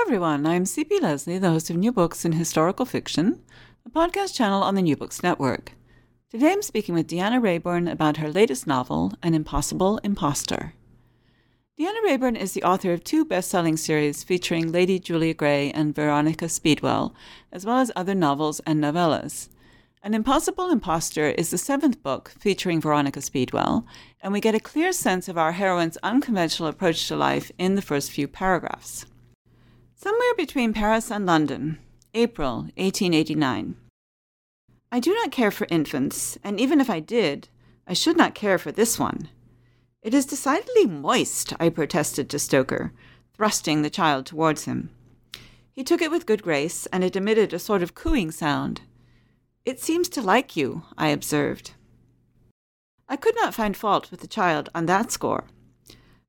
Hello, everyone. I'm CP Leslie, the host of New Books in Historical Fiction, a podcast channel on the New Books Network. Today I'm speaking with Deanna Raybourn about her latest novel, An Impossible Impostor. Deanna Raybourn is the author of two best selling series featuring Lady Julia Gray and Veronica Speedwell, as well as other novels and novellas. An Impossible Impostor is the seventh book featuring Veronica Speedwell, and we get a clear sense of our heroine's unconventional approach to life in the first few paragraphs. Somewhere between Paris and London, April 1889. I do not care for infants, and even if I did, I should not care for this one. It is decidedly moist, I protested to Stoker, thrusting the child towards him. He took it with good grace, and it emitted a sort of cooing sound. It seems to like you, I observed. I could not find fault with the child on that score.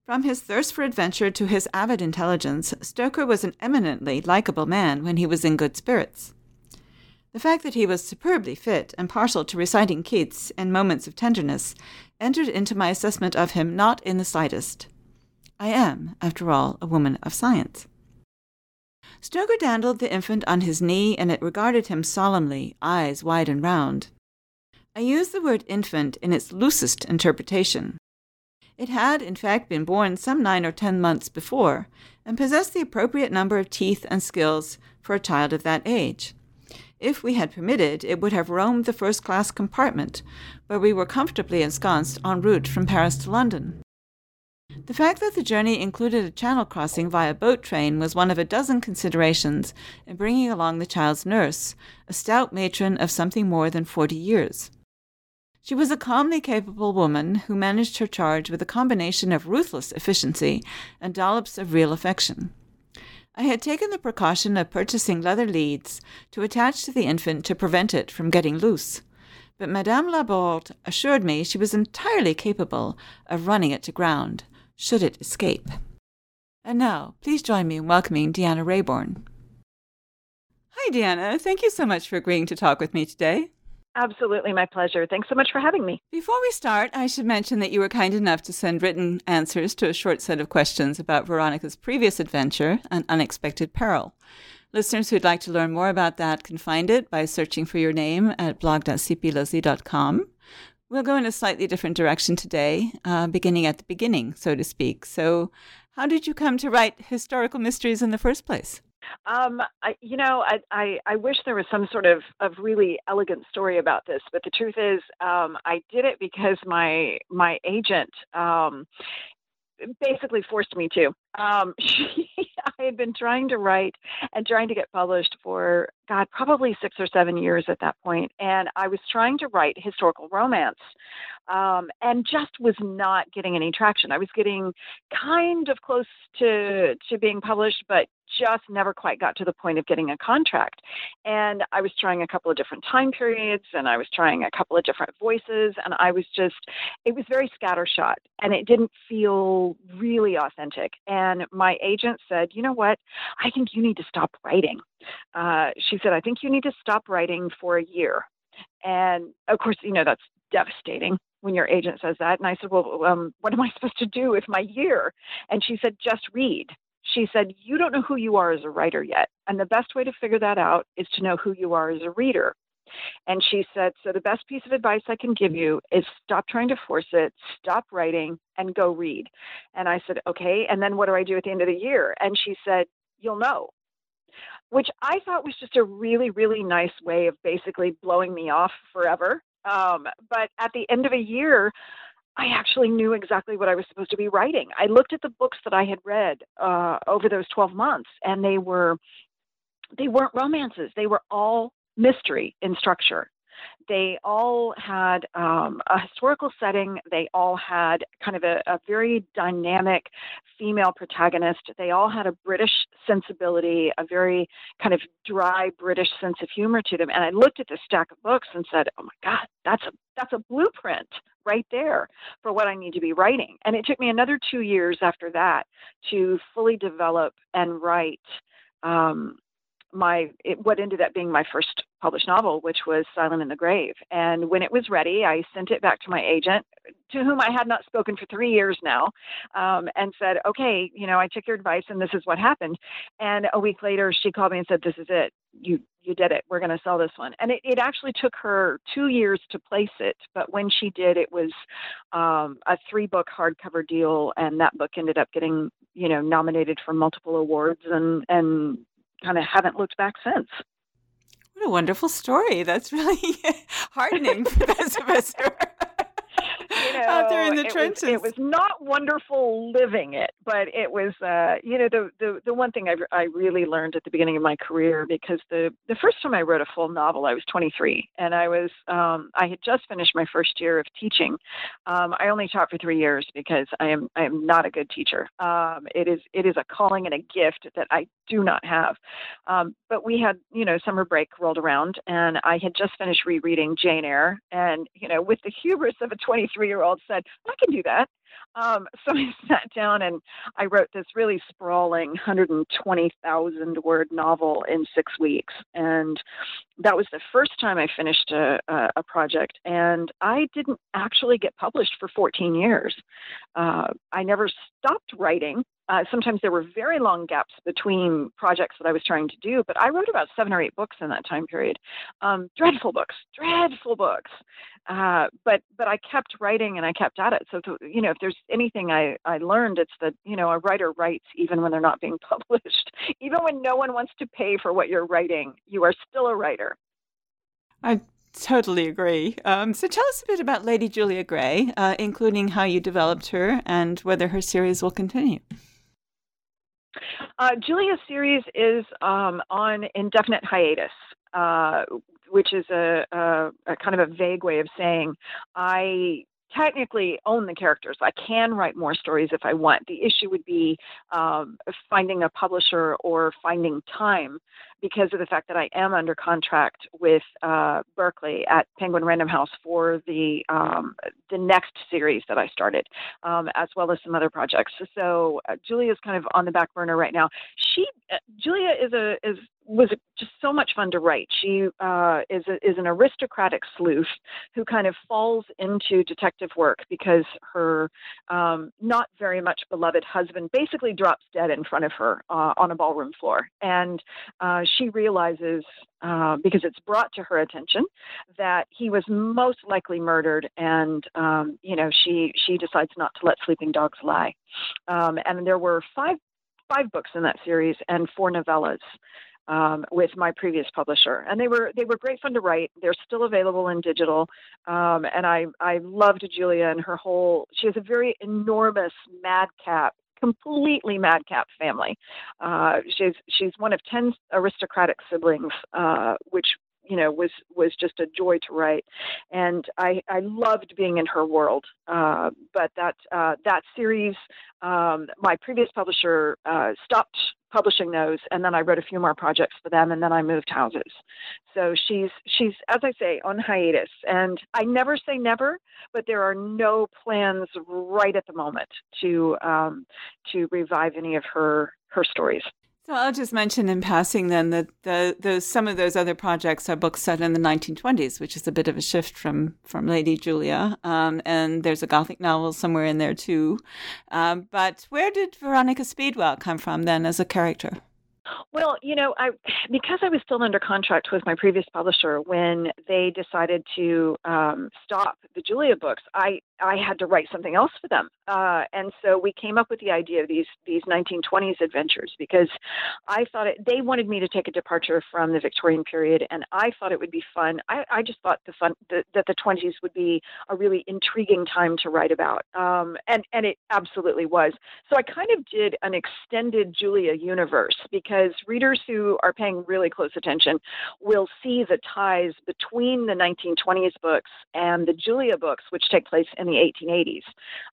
From his thirst for adventure to his avid intelligence, Stoker was an eminently likable man when he was in good spirits. The fact that he was superbly fit and partial to reciting Keats in moments of tenderness entered into my assessment of him not in the slightest. I am, after all, a woman of science. Stoker dandled the infant on his knee, and it regarded him solemnly, eyes wide and round. I use the word infant in its loosest interpretation. It had, in fact, been born some nine or ten months before, and possessed the appropriate number of teeth and skills for a child of that age. If we had permitted, it would have roamed the first class compartment, where we were comfortably ensconced en route from Paris to London. The fact that the journey included a channel crossing via boat train was one of a dozen considerations in bringing along the child's nurse, a stout matron of something more than forty years. She was a calmly capable woman who managed her charge with a combination of ruthless efficiency and dollops of real affection. I had taken the precaution of purchasing leather leads to attach to the infant to prevent it from getting loose, but Madame Laborde assured me she was entirely capable of running it to ground, should it escape. And now, please join me in welcoming Deanna Raybourn. Hi, Deanna. Thank you so much for agreeing to talk with me today. Absolutely, my pleasure. Thanks so much for having me. Before we start, I should mention that you were kind enough to send written answers to a short set of questions about Veronica's previous adventure, An Unexpected Peril. Listeners who'd like to learn more about that can find it by searching for your name at blog.cpleslie.com. We'll go in a slightly different direction today, uh, beginning at the beginning, so to speak. So, how did you come to write historical mysteries in the first place? Um, I, you know, I, I, I wish there was some sort of, of really elegant story about this, but the truth is, um, I did it because my my agent um, basically forced me to. Um, she, I had been trying to write and trying to get published for God, probably six or seven years at that point, and I was trying to write historical romance, um, and just was not getting any traction. I was getting kind of close to to being published, but just never quite got to the point of getting a contract. And I was trying a couple of different time periods and I was trying a couple of different voices. And I was just, it was very scattershot and it didn't feel really authentic. And my agent said, you know what? I think you need to stop writing. Uh, she said, I think you need to stop writing for a year. And of course, you know, that's devastating when your agent says that. And I said, Well, um, what am I supposed to do with my year? And she said, Just read. She said, You don't know who you are as a writer yet. And the best way to figure that out is to know who you are as a reader. And she said, So the best piece of advice I can give you is stop trying to force it, stop writing, and go read. And I said, Okay. And then what do I do at the end of the year? And she said, You'll know. Which I thought was just a really, really nice way of basically blowing me off forever. Um, but at the end of a year, I actually knew exactly what I was supposed to be writing. I looked at the books that I had read uh, over those 12 months, and they were they weren't romances. They were all mystery in structure. They all had um, a historical setting. They all had kind of a, a, very dynamic female protagonist. They all had a British sensibility, a very kind of dry British sense of humor to them. And I looked at this stack of books and said, "Oh my God, that's a that's a blueprint right there for what I need to be writing." And it took me another two years after that to fully develop and write um, my it, what ended up being my first published novel, which was Silent in the Grave. And when it was ready, I sent it back to my agent, to whom I had not spoken for three years now, um, and said, "Okay, you know, I took your advice, and this is what happened." And a week later, she called me and said, "This is it. You you did it. We're going to sell this one." And it, it actually took her two years to place it, but when she did, it was um, a three book hardcover deal, and that book ended up getting you know nominated for multiple awards and and kind of haven't looked back since. What a wonderful story. That's really heartening for those of us who are you know, out there in the it trenches. Was, it was not wonderful living it, but it was, uh, you know, the, the the one thing I, I really learned at the beginning of my career because the the first time I wrote a full novel, I was 23, and I was um, I had just finished my first year of teaching. Um, I only taught for three years because I am I am not a good teacher. Um, it is it is a calling and a gift that I do not have. Um, but we had, you know, summer break rolled around, and I had just finished rereading Jane Eyre, and you know, with the hubris of a 23 year old, said, "I can do that." Um, so I sat down and I wrote this really sprawling 120,000 word novel in six weeks. And that was the first time I finished a, a project. And I didn't actually get published for 14 years. Uh, I never stopped writing. Uh, sometimes there were very long gaps between projects that I was trying to do, but I wrote about seven or eight books in that time period. Um, dreadful books, dreadful books. Uh, but but I kept writing and I kept at it. So you know, if there's anything I I learned, it's that you know a writer writes even when they're not being published, even when no one wants to pay for what you're writing. You are still a writer. I totally agree. Um, so tell us a bit about Lady Julia Gray, uh, including how you developed her and whether her series will continue. Uh, Julia's series is um, on indefinite hiatus, uh, which is a, a, a, kind of a vague way of saying I technically own the characters. I can write more stories if I want. The issue would be um, finding a publisher or finding time because of the fact that I am under contract with uh, Berkley at Penguin Random House for the um, the next series that I started, um, as well as some other projects. So uh, Julia is kind of on the back burner right now. She uh, Julia is a is was just so much fun to write. She uh, is a, is an aristocratic sleuth who kind of falls into detective work because her um, not very much beloved husband basically drops dead in front of her uh, on a ballroom floor, and uh, she realizes uh, because it's brought to her attention that he was most likely murdered, and um, you know she she decides not to let sleeping dogs lie. Um, and there were five five books in that series and four novellas. Um, with my previous publisher, and they were they were great fun to write. They're still available in digital, um, and I I loved Julia and her whole. She has a very enormous madcap completely madcap family. Uh, she's she's one of ten aristocratic siblings, uh, which you know was was just a joy to write, and I I loved being in her world. Uh, but that uh, that series, um, my previous publisher uh, stopped publishing those, and then I wrote a few more projects for them, and then I moved houses. So she's she's as I say on hiatus, and I never say never, but there are no plans right at the moment to um, to revive any of her her stories. So I'll just mention in passing then that the, those some of those other projects are books set in the 1920s, which is a bit of a shift from from Lady Julia. Um, and there's a Gothic novel somewhere in there too. Um, but where did Veronica Speedwell come from then as a character? Well, you know, I because I was still under contract with my previous publisher when they decided to um, stop the Julia books, I I had to write something else for them, uh, and so we came up with the idea of these these 1920s adventures because I thought it, they wanted me to take a departure from the Victorian period, and I thought it would be fun. I, I just thought the fun the, that the 20s would be a really intriguing time to write about, um, and and it absolutely was. So I kind of did an extended Julia universe because readers who are paying really close attention will see the ties between the 1920s books and the Julia books, which take place in the 1880s.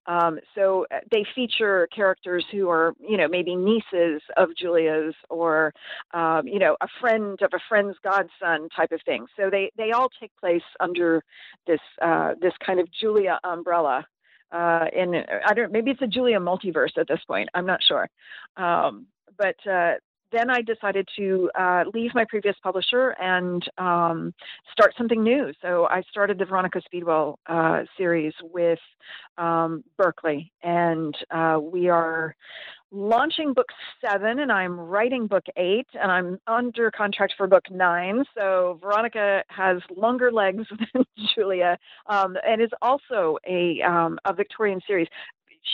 Um, so uh, they feature characters who are, you know, maybe nieces of Julia's or, um, you know, a friend of a friend's godson type of thing. So they, they all take place under this uh, this kind of Julia umbrella. Uh, in I don't maybe it's a Julia multiverse at this point. I'm not sure, um, but uh, then I decided to uh, leave my previous publisher and um, start something new. So I started the Veronica Speedwell uh, series with um, Berkley, and uh, we are launching book seven, and I'm writing book eight, and I'm under contract for book nine. So Veronica has longer legs than Julia, um, and is also a um, a Victorian series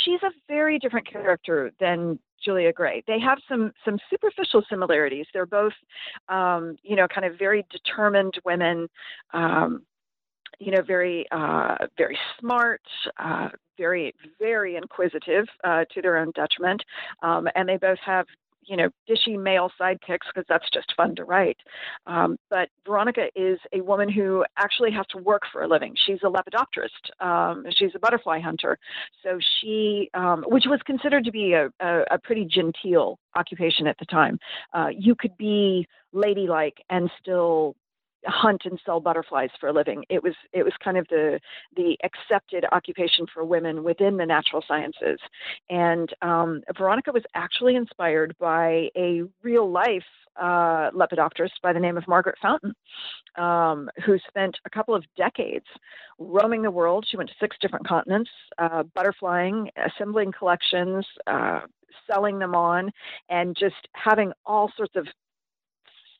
she's a very different character than Julia Gray. They have some some superficial similarities. They're both, um, you know, kind of very determined women. Um, you know, very uh, very smart, uh, very very inquisitive uh, to their own detriment, um, and they both have you know, dishy male sidekicks because that's just fun to write. Um, but Veronica is a woman who actually has to work for a living. She's a lepidopterist. Um, she's a butterfly hunter. So she, um, which was considered to be a, a, a pretty genteel occupation at the time. Uh, you could be ladylike and still hunt and sell butterflies for a living. It was it was kind of the the accepted occupation for women within the natural sciences. And um, Veronica was actually inspired by a real life uh, lepidopterist by the name of Margaret Fountaine, um, who spent a couple of decades roaming the world. She went to six different continents, uh, butterflying, assembling collections, uh, selling them on, and just having all sorts of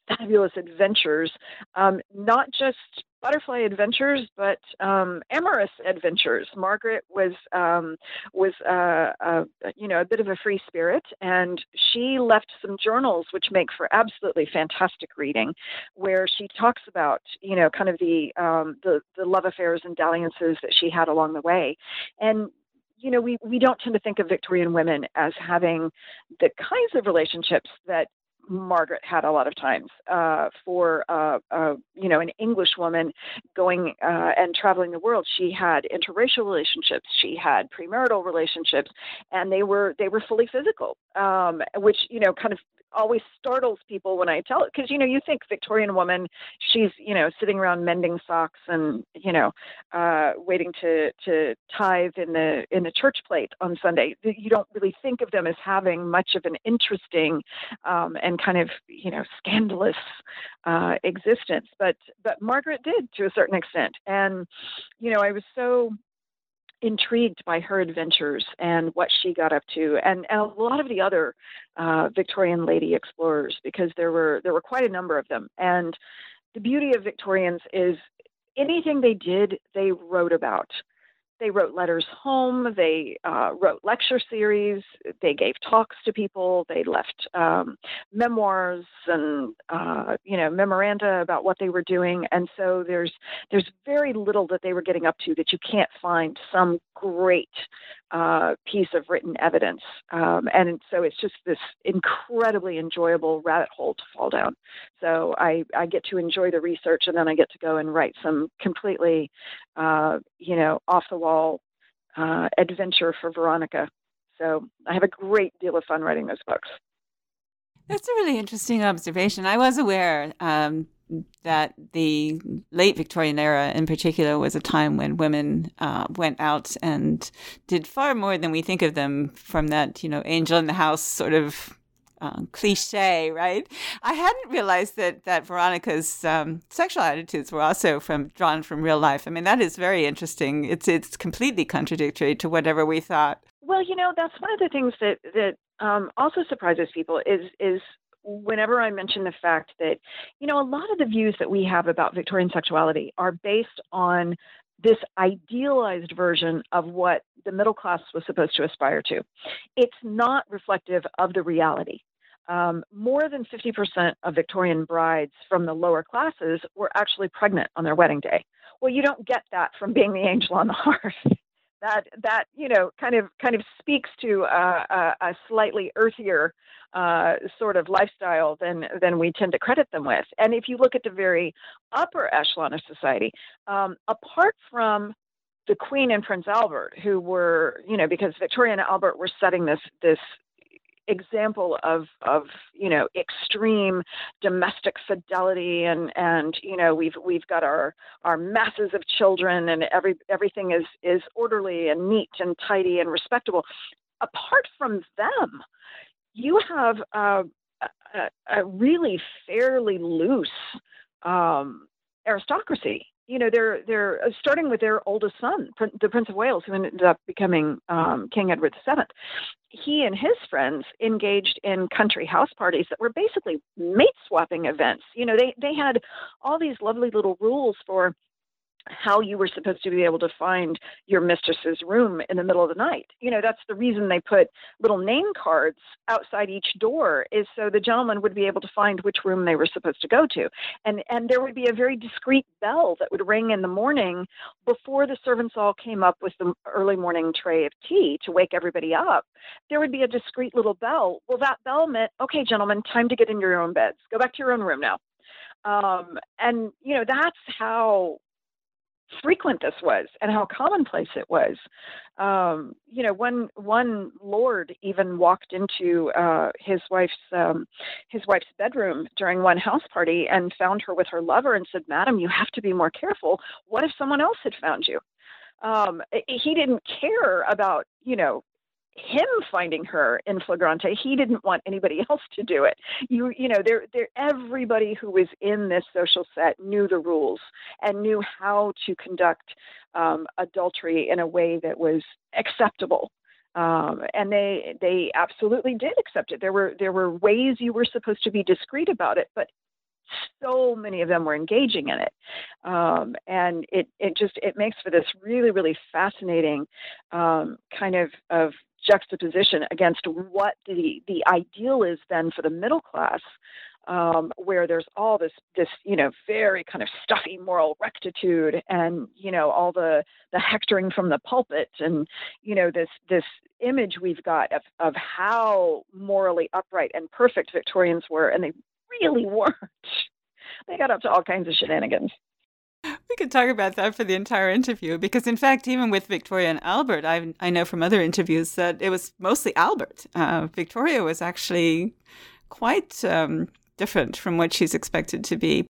fabulous adventures, um, not just butterfly adventures, but um, amorous adventures. Margaret was um, was uh, a, you know a bit of a free spirit, and she left some journals which make for absolutely fantastic reading, where she talks about you know kind of the um, the, the love affairs and dalliances that she had along the way, and you know, we, we don't tend to think of Victorian women as having the kinds of relationships that Margaret had a lot of times uh, for uh, uh, you know an English woman going uh, and traveling the world. She had interracial relationships, she had premarital relationships, and they were they were fully physical, um, which you know kind of always startles people when I tell it because you know you think Victorian woman, she's you know sitting around mending socks and you know uh, waiting to to tithe in the in the church plate on Sunday. You don't really think of them as having much of an interesting um, and kind of you know scandalous uh, existence, but but Margaret did to a certain extent, and you know I was so intrigued by her adventures and what she got up to, and, and a lot of the other uh, Victorian lady explorers, because there were there were quite a number of them. And the beauty of Victorians is anything they did, they wrote about. They wrote letters home. They uh, wrote lecture series. They gave talks to people. They left um, memoirs and uh, you know memoranda about what they were doing. And so there's there's very little that they were getting up to that you can't find some great uh, piece of written evidence. Um, and so it's just this incredibly enjoyable rabbit hole to fall down. So I, I get to enjoy the research and then I get to go and write some completely, uh, you know, off the wall uh, adventure for Veronica. So I have a great deal of fun writing those books. That's a really interesting observation. I was aware um, that the late Victorian era, in particular, was a time when women uh, went out and did far more than we think of them from that, you know, angel in the house sort of um, cliche, right? I hadn't realized that that Veronica's um, sexual attitudes were also from drawn from real life. I mean, that is very interesting. It's it's completely contradictory to whatever we thought. Well, you know, that's one of the things that that um, also surprises people is is whenever I mention the fact that, you know, a lot of the views that we have about Victorian sexuality are based on this idealized version of what the middle class was supposed to aspire to. It's not reflective of the reality. Um, more than 50% of Victorian brides from the lower classes were actually pregnant on their wedding day. Well, you don't get that from being the angel on the hearth. that that you know kind of kind of speaks to a, a slightly earthier uh, sort of lifestyle than than we tend to credit them with. And if you look at the very upper echelon of society, um, apart from the Queen and Prince Albert, who were you know because Victoria and Albert were setting this this example of of you know extreme domestic fidelity and and you know we've we've got our our masses of children and every everything is is orderly and neat and tidy and respectable. Apart from them you have a, a, a really fairly loose um, aristocracy you know they're they're uh, starting with their oldest son the prince of wales who ended up becoming um, king edward vii he and his friends engaged in country house parties that were basically mate swapping events. You know they they had all these lovely little rules for how you were supposed to be able to find your mistress's room in the middle of the night. You know, that's the reason they put little name cards outside each door is so the gentleman would be able to find which room they were supposed to go to. And and there would be a very discreet bell that would ring in the morning before the servants all came up with the early morning tray of tea to wake everybody up. There would be a discreet little bell. Well, that bell meant, okay, gentlemen, time to get into your own beds. Go back to your own room now. Um, and you know that's how frequent this was and how commonplace it was. Um, you know, one one lord even walked into uh, his wife's um, his wife's bedroom during one house party and found her with her lover and said, "Madam, you have to be more careful. What if someone else had found you?" Um, he didn't care about you know him finding her in flagrante. He didn't want anybody else to do it. You you know, there there everybody who was in this social set knew the rules and knew how to conduct um, adultery in a way that was acceptable. Um, and they they absolutely did accept it. There were there were ways you were supposed to be discreet about it, but so many of them were engaging in it um, and it, it just it makes for this really really fascinating um, kind of of juxtaposition against what the the ideal is then for the middle class um, where there's all this this you know very kind of stuffy moral rectitude and you know all the the hectoring from the pulpit and you know this this image we've got of of how morally upright and perfect Victorians were and they really weren't. They got up to all kinds of shenanigans we could talk about that for the entire interview because, in fact, even with Victoria and Albert, I, I know from other interviews that it was mostly Albert. Uh, Victoria was actually quite um, different from what she's expected to be.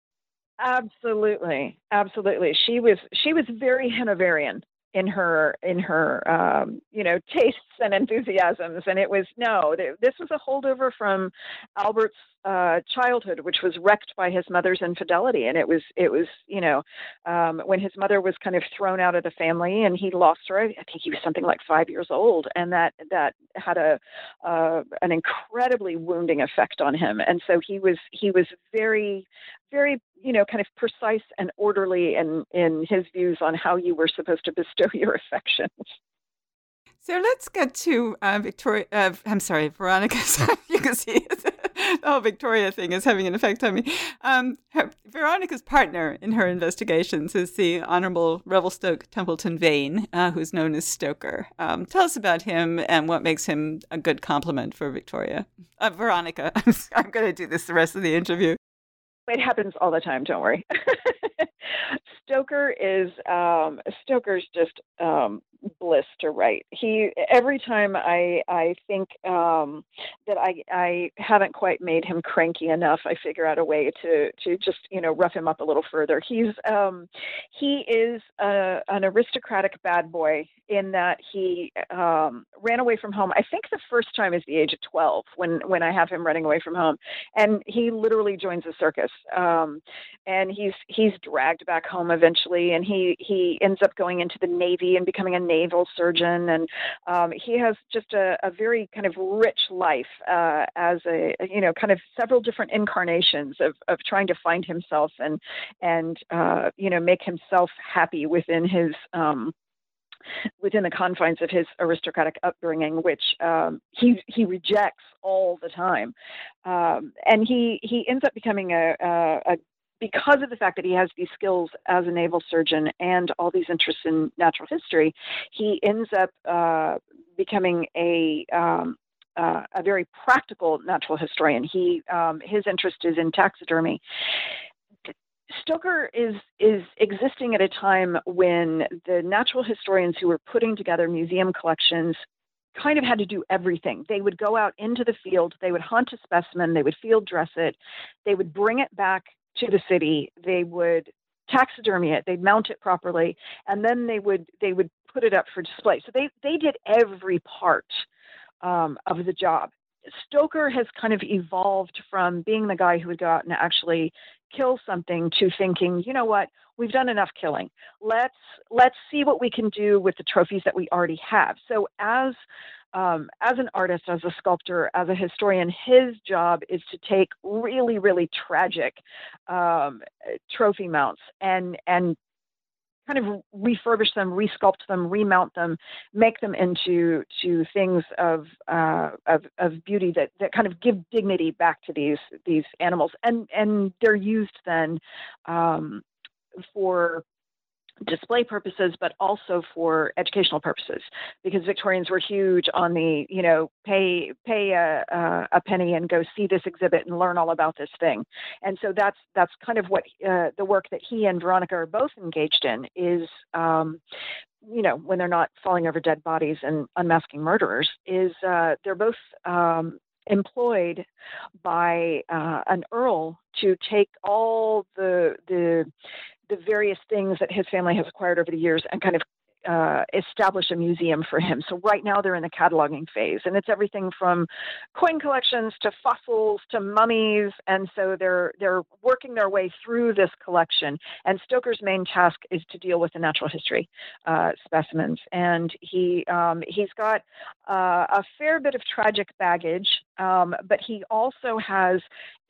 Absolutely, absolutely. She was she was very Hanoverian in her in her um, you know tastes and enthusiasms, and it was no, this was a holdover from Albert's uh, childhood, which was wrecked by his mother's infidelity. And it was, it was, you know, um, when his mother was kind of thrown out of the family and he lost her. I think he was something like five years old, and that that had a uh, an incredibly wounding effect on him. And so he was he was very, very, you know, kind of precise and orderly in in his views on how you were supposed to bestow your affections. So let's get to uh, Victoria. Uh, I'm sorry, Veronica. you can see the whole Victoria thing is having an effect on me. Um, her, Veronica's partner in her investigations is the Honorable Revelstoke Templeton Vane, uh, who's known as Stoker. Um, tell us about him and what makes him a good complement for Victoria. Uh, Veronica, I'm, I'm going to do this the rest of the interview. It happens all the time. Don't worry. Stoker is um, Stoker's just um, bliss to write. He every time I I think um, that I I haven't quite made him cranky enough, I figure out a way to to just you know rough him up a little further. He's um, he is a, an aristocratic bad boy in that he um, ran away from home. I think the first time is the age of twelve when when I have him running away from home, and he literally joins a circus. Um, and he's he's dragged back home eventually, and he he ends up going into the navy and becoming a naval surgeon, and um, he has just a, a, very kind of rich life uh, as a you know kind of several different incarnations of of trying to find himself and and uh, you know make himself happy within his um, within the confines of his aristocratic upbringing, which um, he he rejects all the time, um, and he he ends up becoming a, a, a because of the fact that he has these skills as a naval surgeon and all these interests in natural history, he ends up uh, becoming a um, uh, a very practical natural historian. He um, his interest is in taxidermy. Stoker is is existing at a time when the natural historians who were putting together museum collections kind of had to do everything. They would go out into the field, they would hunt a specimen, they would field dress it, they would bring it back to the city, they would taxidermy it, they'd mount it properly, and then they would they would put it up for display. So they they did every part um, of the job. Stoker has kind of evolved from being the guy who would go out and actually kill something to thinking, you know what, we've done enough killing. Let's let's see what we can do with the trophies that we already have. So as um, as an artist, as a sculptor, as a historian, his job is to take really, really tragic um, trophy mounts and and kind of refurbish them, resculpt them, remount them, make them into to things of uh, of, of beauty that, that kind of give dignity back to these these animals, and and they're used then um, for display purposes, but also for educational purposes, because Victorians were huge on the, you know, pay pay a, a, penny and go see this exhibit and learn all about this thing, and so that's that's kind of what uh, the work that he and Veronica are both engaged in is. Um, you know, when they're not falling over dead bodies and unmasking murderers, is uh, they're both um, employed by uh, an earl to take all the the the various things that his family has acquired over the years and kind of uh, establish a museum for him. So right now they're in the cataloging phase, and it's everything from coin collections to fossils to mummies, and so they're they're working their way through this collection. And Stoker's main task is to deal with the natural history uh, specimens, and he um, he's got uh, a fair bit of tragic baggage, um, but he also has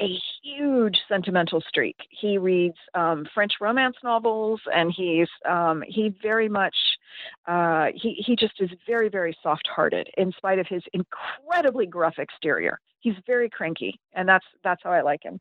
a huge sentimental streak. He reads um, French romance novels, and he's um, he very much uh, he he just is very very soft hearted in spite of his incredibly gruff exterior. He's very cranky, and that's that's how I like him.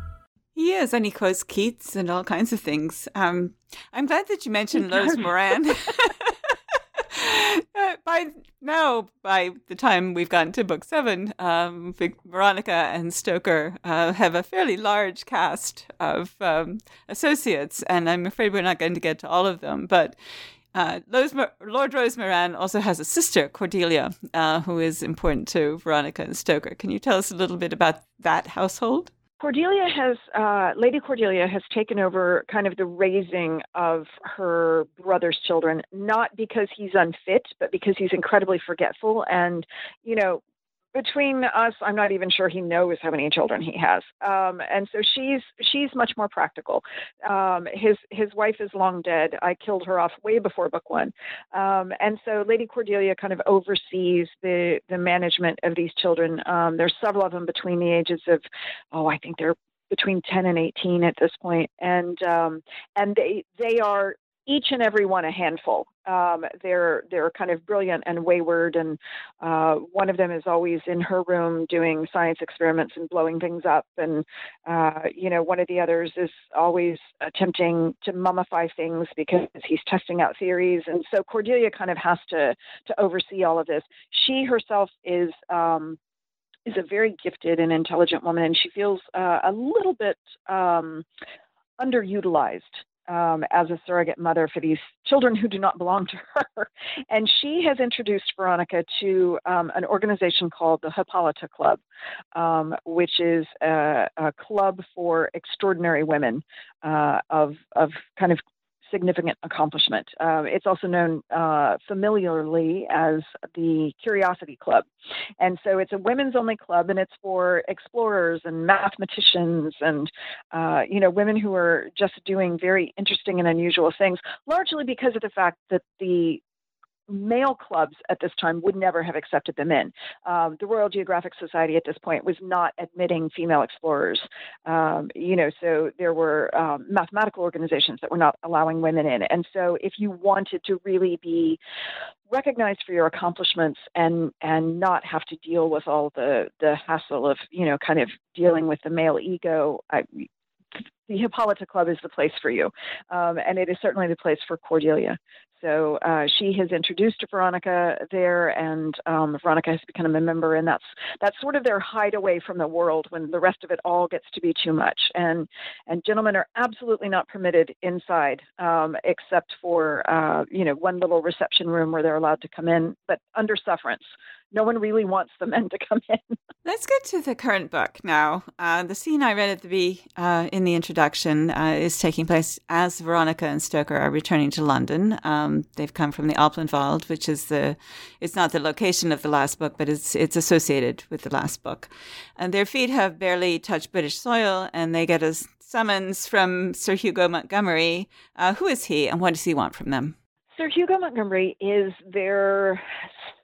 Yes, and he quotes Keats and all kinds of things. Um, I'm glad that you mentioned Lois Moran. uh, by now, by the time we've gotten to book seven, um, Veronica and Stoker uh, have a fairly large cast of um, associates, and I'm afraid we're not going to get to all of them. But uh, Lord Rosemorran also has a sister, Cordelia, uh, who is important to Veronica and Stoker. Can you tell us a little bit about that household? Cordelia has, uh, Lady Cordelia has taken over kind of the raising of her brother's children, not because he's unfit, but because he's incredibly forgetful. And, you know, between us, I'm not even sure he knows how many children he has. Um, and so she's she's much more practical. Um, his his wife is long dead. I killed her off way before book one. Um, and so Lady Cordelia kind of oversees the the management of these children. Um, there's several of them between the ages of, oh, I think they're between 10 and 18 at this point, and um, and they they are each and every one a handful. Um, they're they're kind of brilliant and wayward, and uh, one of them is always in her room doing science experiments and blowing things up, and uh, you know one of the others is always attempting to mummify things because he's testing out theories, and so Cordelia kind of has to to oversee all of this. She herself is. Um, is a very gifted and intelligent woman, and she feels uh, a little bit um, underutilized um, as a surrogate mother for these children who do not belong to her. And she has introduced Veronica to um, an organization called the Hippolyta Club, um, which is a, a, club for extraordinary women uh, of, of kind of significant accomplishment. Uh, it's also known uh, familiarly as the Curiosity Club. And so it's a women's only club and it's for explorers and mathematicians and, uh, you know, women who are just doing very interesting and unusual things, largely because of the fact that the male clubs at this time would never have accepted them in. Um, the Royal Geographic Society at this point was not admitting female explorers. Um, you know, so there were um, mathematical organizations that were not allowing women in. And so if you wanted to really be recognized for your accomplishments and and not have to deal with all the the hassle of you know kind of dealing with the male ego I, the Hippolyta Club is the place for you, um, and it is certainly the place for Cordelia. So uh, she has introduced Veronica there, and um, Veronica has become a member, and that's that's sort of their hideaway from the world when the rest of it all gets to be too much. And and gentlemen are absolutely not permitted inside, um, except for uh, you know one little reception room where they're allowed to come in, but under sufferance no one really wants the men to come in. Let's get to the current book now. Uh, the scene I read at the B uh, in the introduction uh, is taking place as Veronica and Stoker are returning to London. Um, they've come from the Alpenwald, which is the it's not the location of the last book, but it's it's associated with the last book. And their feet have barely touched British soil, and they get a summons from Sir Hugo Montgomery. Uh, who is he, and what does he want from them? Sir Hugo Montgomery is their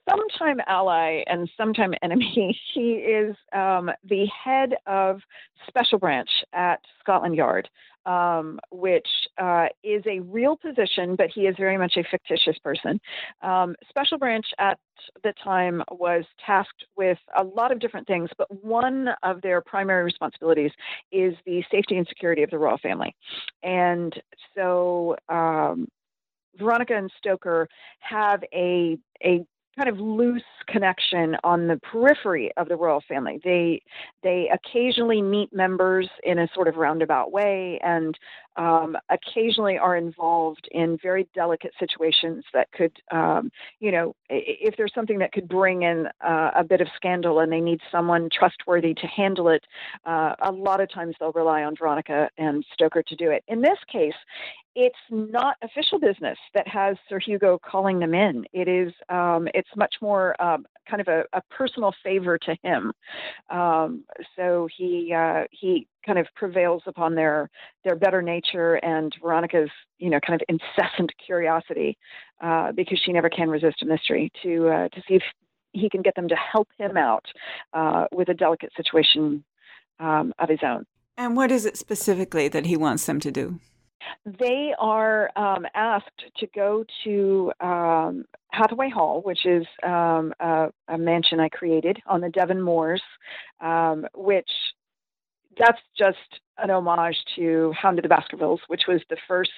sometime ally and sometime enemy. He is um, the head of Special Branch at Scotland Yard, um, which uh, is a real position, but he is very much a fictitious person. Um, Special Branch at the time was tasked with a lot of different things, but one of their primary responsibilities is the safety and security of the royal family. And so um, Veronica and Stoker have a a kind of loose connection on the periphery of the royal family. They they occasionally meet members in a sort of roundabout way, and um, occasionally are involved in very delicate situations that could, um, you know, if there's something that could bring in uh, a bit of scandal and they need someone trustworthy to handle it, uh, a lot of times they'll rely on Veronica and Stoker to do it. In this case, it's not official business that has Sir Hugo calling them in. It is um, it's much more um, kind of a, a, personal favor to him. Um, so he uh, he kind of prevails upon their their better nature and Veronica's you know kind of incessant curiosity uh, because she never can resist a mystery to uh, to see if he can get them to help him out uh, with a delicate situation um, of his own. And what is it specifically that he wants them to do? They are um, asked to go to um, Hathaway Hall, which is um, a, a, mansion I created on the Devon Moors, um, which that's just an homage to Hound of the Baskervilles, which was the first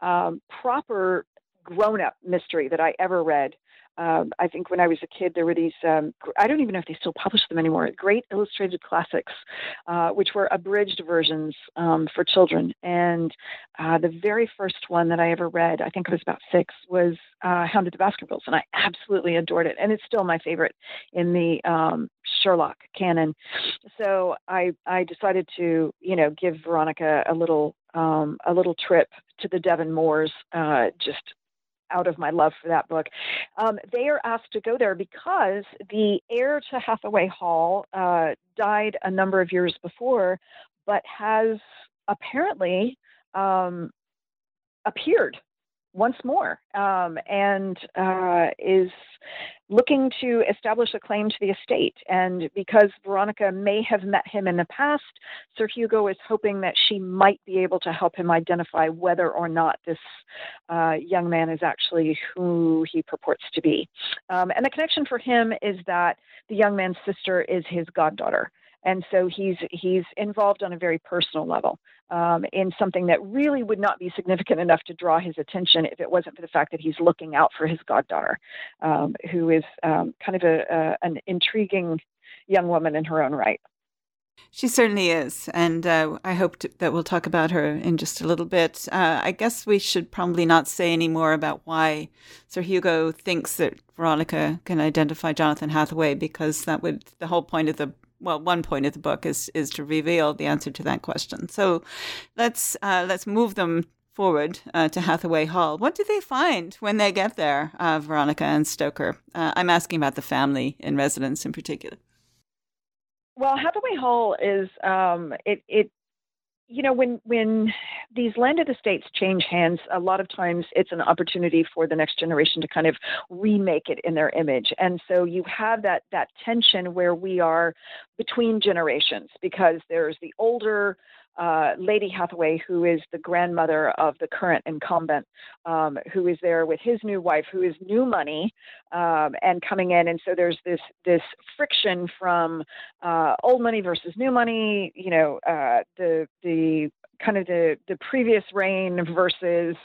um, proper grown up mystery that I ever read um, I think when I was a kid, there were these, um, I don't even know if they still publish them anymore, great illustrated classics, uh, which were abridged versions um, for children. And uh, the very first one that I ever read, I think I was about six, was uh, Hound of the Baskervilles. And I absolutely adored it. And it's still my favorite in the um, Sherlock canon. So I, I decided to, you know, give Veronica a little, um, a little trip to the Devon Moors, uh, just out of my love for that book. Um, they are asked to go there because the heir to Hathaway Hall uh, died a number of years before, but has apparently um, appeared once more um, and uh, is looking to establish a claim to the estate. And because Veronica may have met him in the past, Sir Hugo is hoping that she might be able to help him identify whether or not this uh, young man is actually who he purports to be. Um, and the connection for him is that the young man's sister is his goddaughter and so he's he's involved on a very personal level um, in something that really would not be significant enough to draw his attention if it wasn't for the fact that he's looking out for his goddaughter, um, who is um, kind of a, a, an intriguing young woman in her own right. She certainly is, and uh, I hope to, that we'll talk about her in just a little bit. Uh, I guess we should probably not say any more about why Sir Hugo thinks that Veronica can identify Jonathan Hathaway, because that would the whole point of the well, one point of the book is is to reveal the answer to that question. So let's uh, let's move them forward uh, to Hathaway Hall. What do they find when they get there, uh, Veronica and Stoker? Uh, I'm asking about the family in residence in particular. Well, Hathaway Hall is um, it it you know when when these landed estates change hands a lot of times it's an opportunity for the next generation to kind of remake it in their image. And so you have that that tension where we are between generations because there's the older uh, Lady Hathaway, who is the grandmother of the current incumbent, um, who is there with his new wife, who is new money, um, and coming in. And so there's this this friction from uh, old money versus new money. You know, uh, the the kind of the the previous reign versus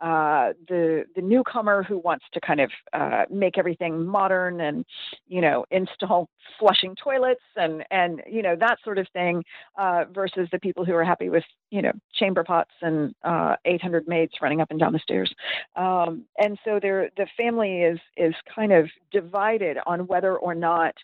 uh, the the newcomer who wants to kind of uh, make everything modern and you know install flushing toilets and and you know that sort of thing uh, versus the people who are happy with you know chamber pots and uh, 800 maids running up and down the stairs um, and so there the family is is kind of divided on whether or not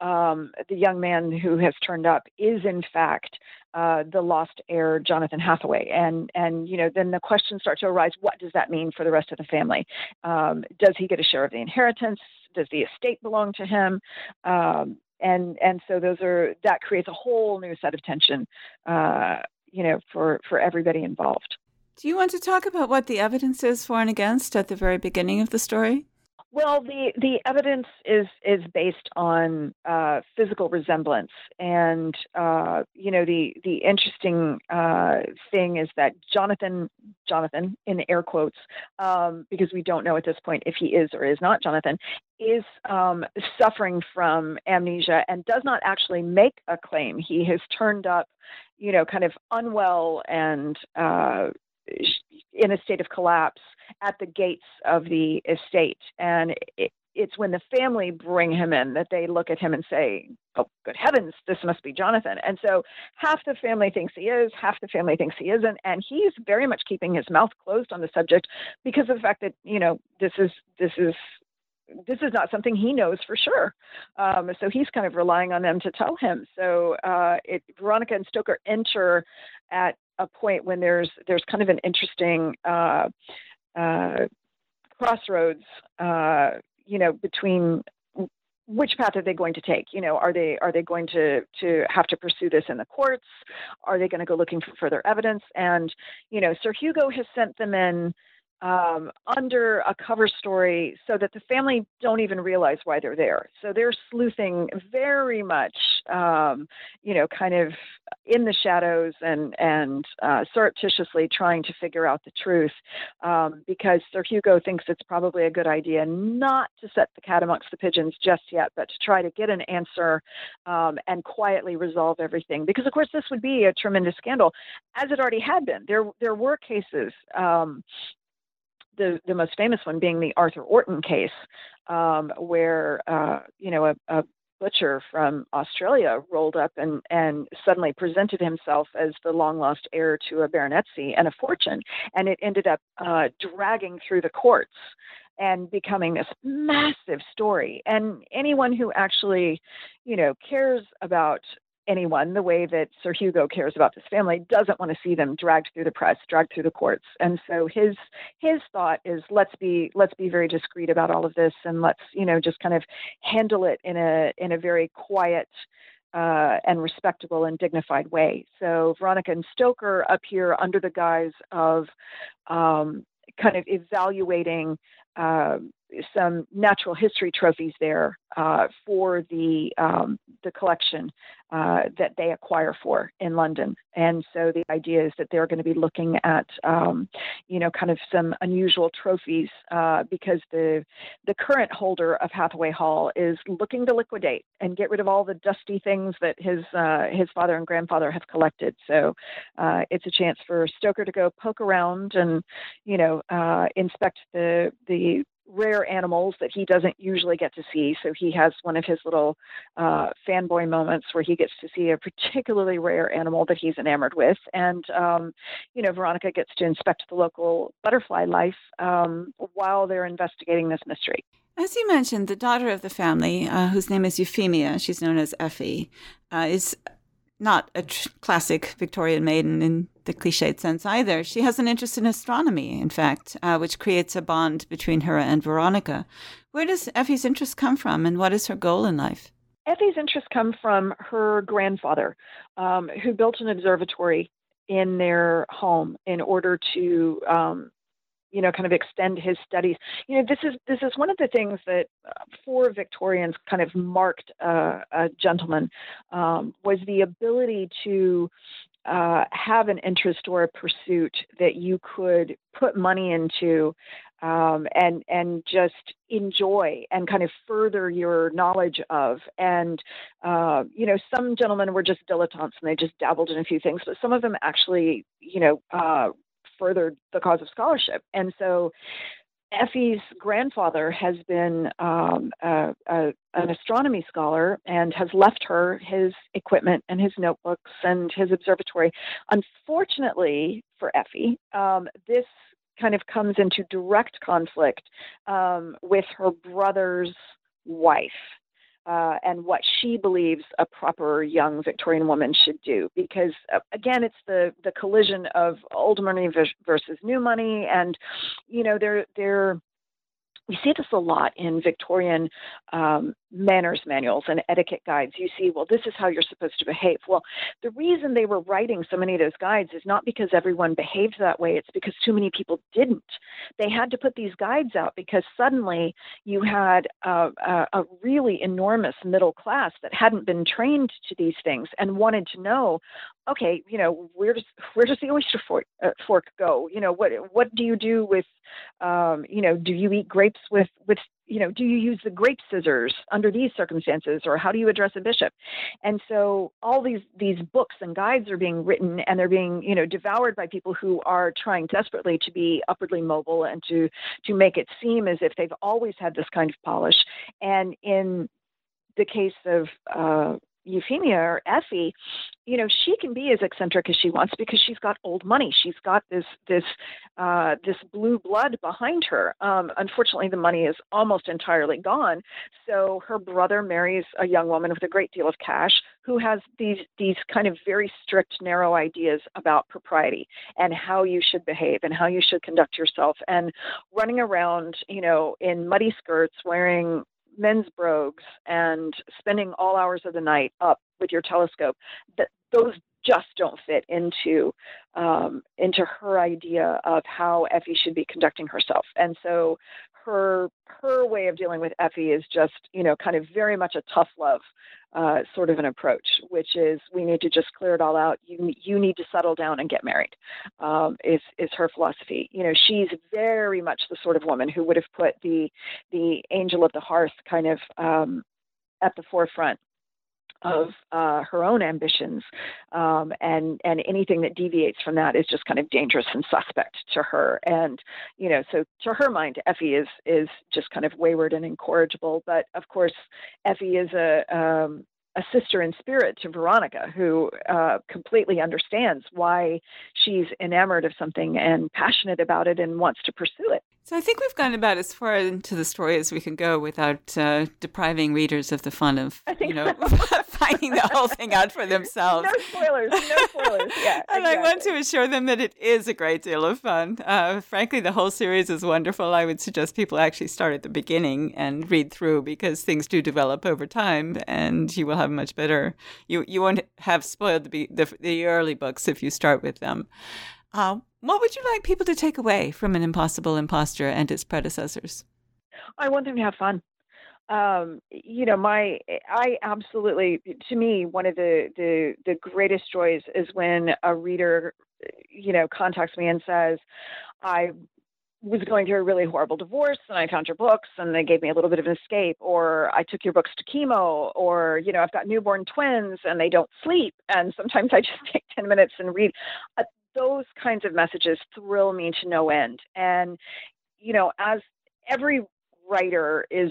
um, the young man who has turned up is in fact uh, the lost heir Jonathan Hathaway, and and you know then the questions start to arise: What does that mean for the rest of the family? Um, does he get a share of the inheritance? Does the estate belong to him? Um, and and so those are that creates a whole new set of tension, uh, you know, for for everybody involved. Do you want to talk about what the evidence is for and against at the very beginning of the story? Well, the, the evidence is is based on uh, physical resemblance, and uh, you know the the interesting uh, thing is that Jonathan Jonathan in air quotes um, because we don't know at this point if he is or is not Jonathan is um, suffering from amnesia and does not actually make a claim. He has turned up, you know, kind of unwell and uh, in a state of collapse at the gates of the estate. And it, it's when the family bring him in that they look at him and say, Oh, good heavens, this must be Jonathan. And so half the family thinks he is, half the family thinks he isn't. And he's very much keeping his mouth closed on the subject because of the fact that, you know, this is, this is, this is not something he knows for sure. Um, so he's kind of relying on them to tell him. So uh, it, Veronica and Stoker enter at a point when there's there's kind of an interesting uh, uh, crossroads, uh, you know, between which path are they going to take? You know, are they are they going to to have to pursue this in the courts? Are they going to go looking for further evidence? And you know, Sir Hugo has sent them in um, under a cover story so that the family don't even realize why they're there. So they're sleuthing very much, um, you know, kind of in the shadows and and uh, surreptitiously trying to figure out the truth, um, because Sir Hugo thinks it's probably a good idea not to set the cat amongst the pigeons just yet, but to try to get an answer um, and quietly resolve everything. Because of course this would be a tremendous scandal, as it already had been. There there were cases um, the, the most famous one being the Arthur Orton case, um, where uh, you know a, a, butcher from Australia rolled up and, and suddenly presented himself as the long lost heir to a baronetcy and a fortune, and it ended up uh, dragging through the courts and becoming this massive story. And anyone who actually, you know, cares about anyone the way that Sir Hugo cares about this family doesn't want to see them dragged through the press, dragged through the courts. And so his his thought is let's be let's be very discreet about all of this and let's, you know, just kind of handle it in a in a very quiet uh, and respectable and dignified way. So Veronica and Stoker appear under the guise of um, kind of evaluating uh, some natural history trophies there uh, for the um, the collection uh, that they acquire for in London. And so the idea is that they're going to be looking at um, you know kind of some unusual trophies uh, because the the current holder of Hathaway Hall is looking to liquidate and get rid of all the dusty things that his uh, his father and grandfather have collected. So uh, it's a chance for Stoker to go poke around and you know uh, inspect the the rare animals that he doesn't usually get to see. So he has one of his little uh, fanboy moments where he gets to see a particularly rare animal that he's enamored with. And, um, you know, Veronica gets to inspect the local butterfly life um, while they're investigating this mystery. As you mentioned, the daughter of the family, uh, whose name is Euphemia, she's known as Effie, uh, is not a tr- classic Victorian maiden in the cliched sense either. She has an interest in astronomy, in fact, uh, which creates a bond between her and Veronica. Where does Effie's interest come from, and what is her goal in life? Effie's interest come from her grandfather, um, who built an observatory in their home in order to um, you know kind of extend his studies you know this is this is one of the things that uh, for victorians kind of marked uh, a gentleman um, was the ability to uh, have an interest or a pursuit that you could put money into um, and and just enjoy and kind of further your knowledge of. And uh, you know, some gentlemen were just dilettantes and they just dabbled in a few things, but some of them actually, you know, uh, furthered the cause of scholarship. And so Effie's grandfather has been um, a, a, an astronomy scholar and has left her his equipment and his notebooks and his observatory. Unfortunately for Effie, um, this kind of comes into direct conflict um, with her brother's wife uh, and what she believes a proper young Victorian woman should do. Because uh, again, it's the the collision of old money versus new money, and you know they're they're we see this a lot in Victorian um, manners manuals and etiquette guides. You see, well, this is how you're supposed to behave. Well, the reason they were writing so many of those guides is not because everyone behaved that way, it's because too many people didn't. They had to put these guides out because suddenly you had a, a, a really enormous middle class that hadn't been trained to these things and wanted to know okay, you know, where does where does the oyster fork, uh, fork go? You know, what what do you do with, um, you know, do you eat grapes with with you know, do you use the grape scissors under these circumstances, or how do you address a bishop? And so all these these books and guides are being written, and they're being you know devoured by people who are trying desperately to be upwardly mobile and to to make it seem as if they've always had this kind of polish. And in the case of uh, Euphemia or Effie, you know, she can be as eccentric as she wants because she's got old money. She's got this this uh, this blue blood behind her. Um, unfortunately, the money is almost entirely gone. So her brother marries a young woman with a great deal of cash who has these these kind of very strict, narrow ideas about propriety and how you should behave and how you should conduct yourself. And running around, you know, in muddy skirts, wearing men's brogues and spending all hours of the night up with your telescope that those just don't fit into um, into her idea of how Effie should be conducting herself. And so her her way of dealing with Effie is just you know kind of very much a tough love uh, sort of an approach, which is we need to just clear it all out. You you need to settle down and get married. Um, is is her philosophy? You know, she's very much the sort of woman who would have put the the angel of the hearth kind of um, at the forefront of uh, her own ambitions, um, and and anything that deviates from that is just kind of dangerous and suspect to her. And you know, so to her mind, Effie is is just kind of wayward and incorrigible. But of course, Effie is a um, a sister in spirit to Veronica, who uh, completely understands why she's enamored of something and passionate about it and wants to pursue it. So I think we've gone about as far into the story as we can go without uh, depriving readers of the fun of, you know, so. finding the whole thing out for themselves. No spoilers. No spoilers. Yeah. and exactly. I want to assure them that it is a great deal of fun. Uh, frankly, the whole series is wonderful. I would suggest people actually start at the beginning and read through because things do develop over time, and you will have much better. You you won't have spoiled the the, the early books if you start with them. Uh, what would you like people to take away from An Impossible Imposter and its predecessors? I want them to have fun. Um, you know, my I absolutely to me one of the the the greatest joys is when a reader, you know, contacts me and says, I was going through a really horrible divorce and I found your books and they gave me a little bit of an escape or I took your books to chemo or you know I've got newborn twins and they don't sleep and sometimes I just take 10 minutes and read uh, those kinds of messages thrill me to no end. And you know as every writer is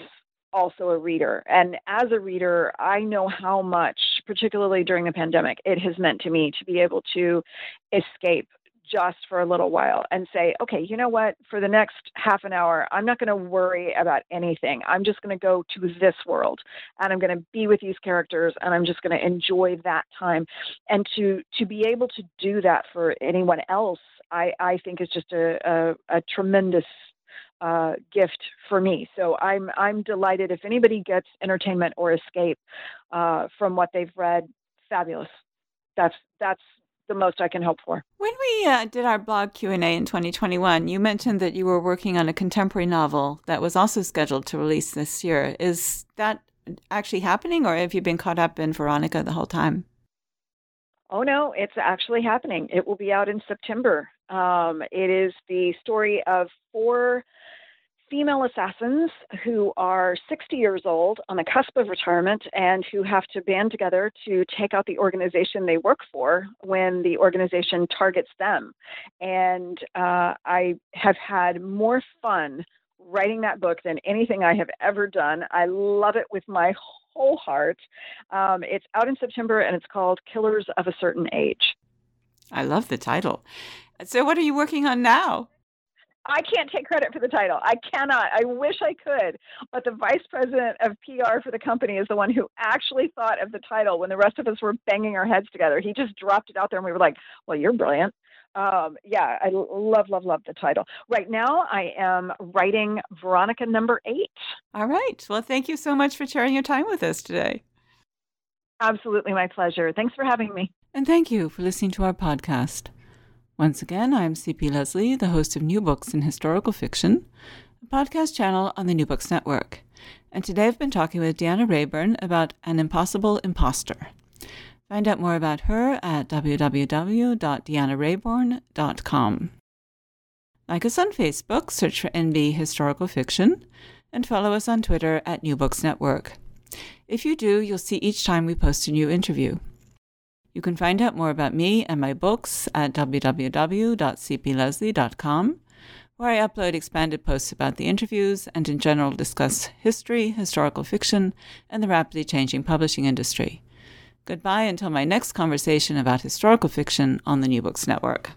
also a reader. And as a reader I know how much particularly during the pandemic it has meant to me to be able to escape just for a little while and say, okay, you know what? For the next half an hour, I'm not going to worry about anything. I'm just going to go to this world and I'm going to be with these characters and I'm just going to enjoy that time. And to to be able to do that for anyone else, I, I think is just a, a, a tremendous uh, gift for me. So I'm I'm delighted if anybody gets entertainment or escape uh, from what they've read. Fabulous. That's that's the most I can hope for. When we uh, did our blog Q&A in 2021, you mentioned that you were working on a contemporary novel that was also scheduled to release this year. Is that actually happening or have you been caught up in Veronica the whole time? Oh no, it's actually happening. It will be out in September. Um, it is the story of four female assassins who are 60 years old on the cusp of retirement and who have to band together to take out the organization they work for when the organization targets them. And uh, I have had more fun writing that book than anything I have ever done. I love it with my whole heart. Um, it's out in September and it's called Killers of a Certain Age. I love the title. So, what are you working on now? I can't take credit for the title. I cannot. I wish I could. But the vice president of PR for the company is the one who actually thought of the title when the rest of us were banging our heads together. He just dropped it out there and we were like, well, you're brilliant. Um, yeah, I love, love, love the title. Right now, I am writing Veronica number eight. All right. Well, thank you so much for sharing your time with us today. Absolutely my pleasure. Thanks for having me. And thank you for listening to our podcast. Once again, I'm CP Lesley, the host of New Books in Historical Fiction, a podcast channel on the New Books Network. And today I've been talking with Deanna Raybourn about An Impossible Imposter. Find out more about her at www.deannaraybourn.com. Like us on Facebook, search for NB Historical Fiction, and follow us on Twitter at New Books Network. If you do, you'll see each time we post a new interview. You can find out more about me and my books at www.cplesley.com, where I upload expanded posts about the interviews and in general discuss history, historical fiction, and the rapidly changing publishing industry. Goodbye until my next conversation about historical fiction on the New Books Network.